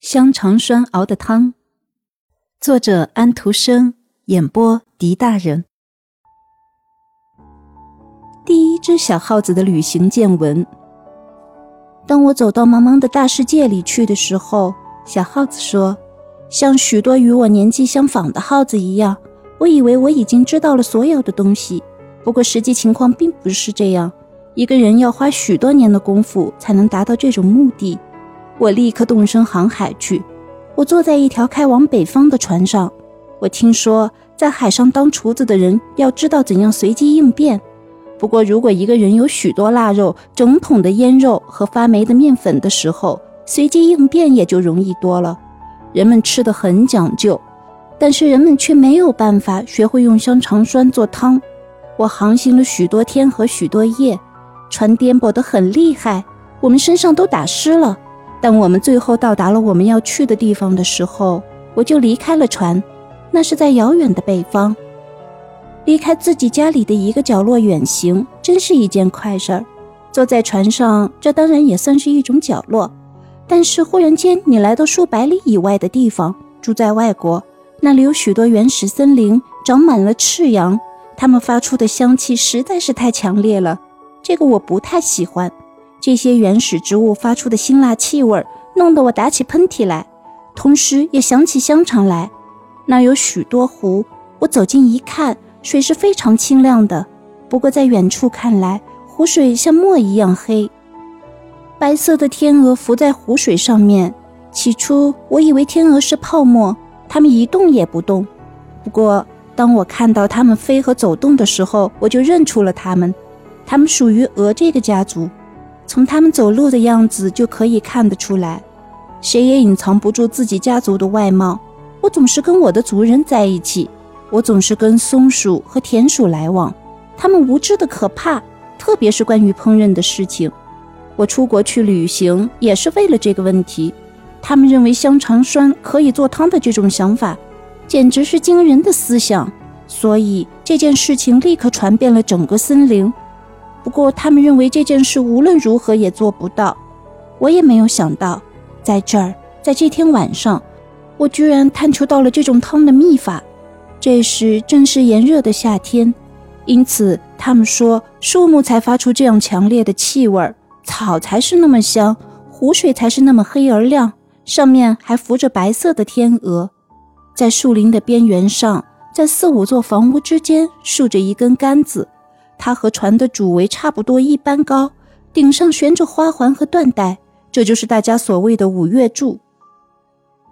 香肠栓熬的汤，作者安徒生，演播狄大人。第一只小耗子的旅行见闻。当我走到茫茫的大世界里去的时候，小耗子说：“像许多与我年纪相仿的耗子一样，我以为我已经知道了所有的东西。不过实际情况并不是这样，一个人要花许多年的功夫才能达到这种目的。”我立刻动身航海去。我坐在一条开往北方的船上。我听说，在海上当厨子的人要知道怎样随机应变。不过，如果一个人有许多腊肉、整桶的腌肉和发霉的面粉的时候，随机应变也就容易多了。人们吃的很讲究，但是人们却没有办法学会用香肠栓做汤。我航行了许多天和许多夜，船颠簸得很厉害，我们身上都打湿了。当我们最后到达了我们要去的地方的时候，我就离开了船。那是在遥远的北方，离开自己家里的一个角落远行，真是一件快事儿。坐在船上，这当然也算是一种角落。但是忽然间，你来到数百里以外的地方，住在外国，那里有许多原始森林，长满了赤杨，它们发出的香气实在是太强烈了。这个我不太喜欢。这些原始植物发出的辛辣气味，弄得我打起喷嚏来，同时也想起香肠来。那有许多湖，我走近一看，水是非常清亮的。不过在远处看来，湖水像墨一样黑。白色的天鹅浮在湖水上面。起初我以为天鹅是泡沫，它们一动也不动。不过当我看到它们飞和走动的时候，我就认出了它们。它们属于鹅这个家族。从他们走路的样子就可以看得出来，谁也隐藏不住自己家族的外貌。我总是跟我的族人在一起，我总是跟松鼠和田鼠来往，他们无知的可怕，特别是关于烹饪的事情。我出国去旅行也是为了这个问题。他们认为香肠栓可以做汤的这种想法，简直是惊人的思想，所以这件事情立刻传遍了整个森林。不过，他们认为这件事无论如何也做不到。我也没有想到，在这儿，在这天晚上，我居然探求到了这种汤的秘法。这时正是炎热的夏天，因此他们说树木才发出这样强烈的气味，草才是那么香，湖水才是那么黑而亮，上面还浮着白色的天鹅。在树林的边缘上，在四五座房屋之间，竖着一根杆子。它和船的主桅差不多一般高，顶上悬着花环和缎带，这就是大家所谓的五月柱。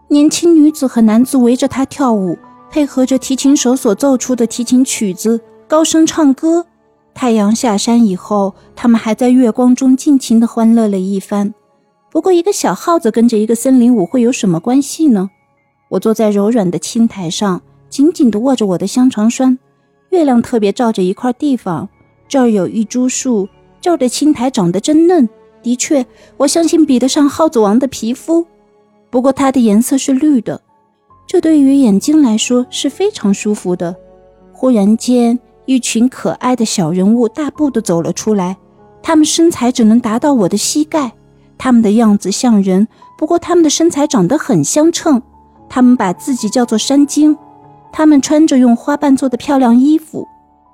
年轻女子和男子围着它跳舞，配合着提琴手所奏出的提琴曲子，高声唱歌。太阳下山以后，他们还在月光中尽情地欢乐了一番。不过，一个小耗子跟着一个森林舞会有什么关系呢？我坐在柔软的青苔上，紧紧地握着我的香肠栓。月亮特别照着一块地方。这儿有一株树，这儿的青苔长得真嫩。的确，我相信比得上耗子王的皮肤。不过它的颜色是绿的，这对于眼睛来说是非常舒服的。忽然间，一群可爱的小人物大步地走了出来，他们身材只能达到我的膝盖，他们的样子像人，不过他们的身材长得很相称。他们把自己叫做山精，他们穿着用花瓣做的漂亮衣服。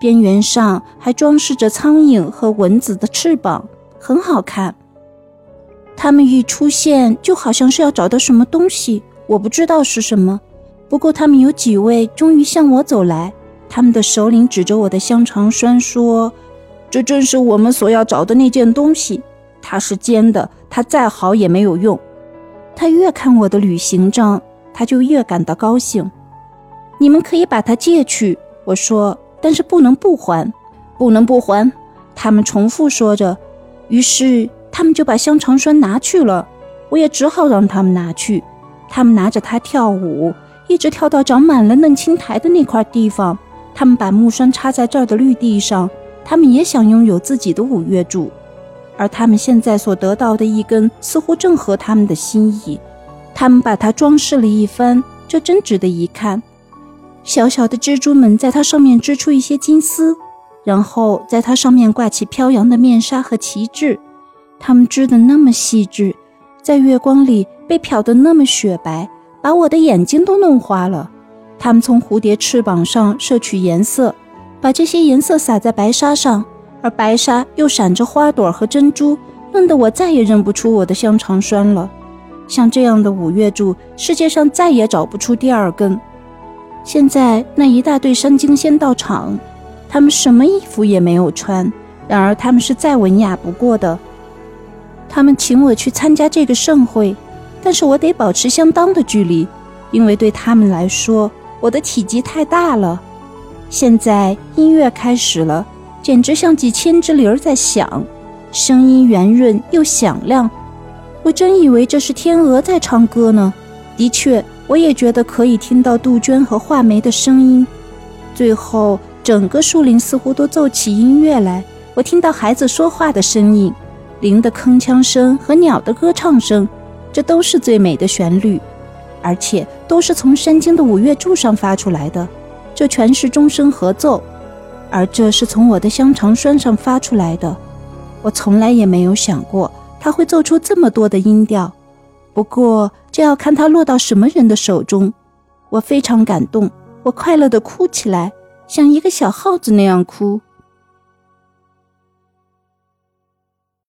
边缘上还装饰着苍蝇和蚊子的翅膀，很好看。它们一出现，就好像是要找到什么东西，我不知道是什么。不过，他们有几位终于向我走来，他们的首领指着我的香肠栓说：“这正是我们所要找的那件东西。它是尖的，它再好也没有用。”他越看我的旅行证，他就越感到高兴。你们可以把它借去，我说。但是不能不还，不能不还。他们重复说着，于是他们就把香肠栓拿去了。我也只好让他们拿去。他们拿着它跳舞，一直跳到长满了嫩青苔的那块地方。他们把木栓插在这儿的绿地上。他们也想拥有自己的五月柱，而他们现在所得到的一根似乎正合他们的心意。他们把它装饰了一番，这真值得一看。小小的蜘蛛们在它上面织出一些金丝，然后在它上面挂起飘扬的面纱和旗帜。它们织得那么细致，在月光里被漂得那么雪白，把我的眼睛都弄花了。它们从蝴蝶翅膀上摄取颜色，把这些颜色撒在白纱上，而白纱又闪着花朵和珍珠，弄得我再也认不出我的香肠栓了。像这样的五月柱，世界上再也找不出第二根。现在那一大堆山精仙到场，他们什么衣服也没有穿，然而他们是再文雅不过的。他们请我去参加这个盛会，但是我得保持相当的距离，因为对他们来说，我的体积太大了。现在音乐开始了，简直像几千只铃儿在响，声音圆润又响亮。我真以为这是天鹅在唱歌呢。的确，我也觉得可以听到杜鹃和画眉的声音。最后，整个树林似乎都奏起音乐来，我听到孩子说话的声音。铃的铿锵声和鸟的歌唱声，这都是最美的旋律，而且都是从山间的五月柱上发出来的。这全是钟声合奏，而这是从我的香肠栓上发出来的。我从来也没有想过它会奏出这么多的音调。不过这要看它落到什么人的手中。我非常感动，我快乐地哭起来，像一个小耗子那样哭。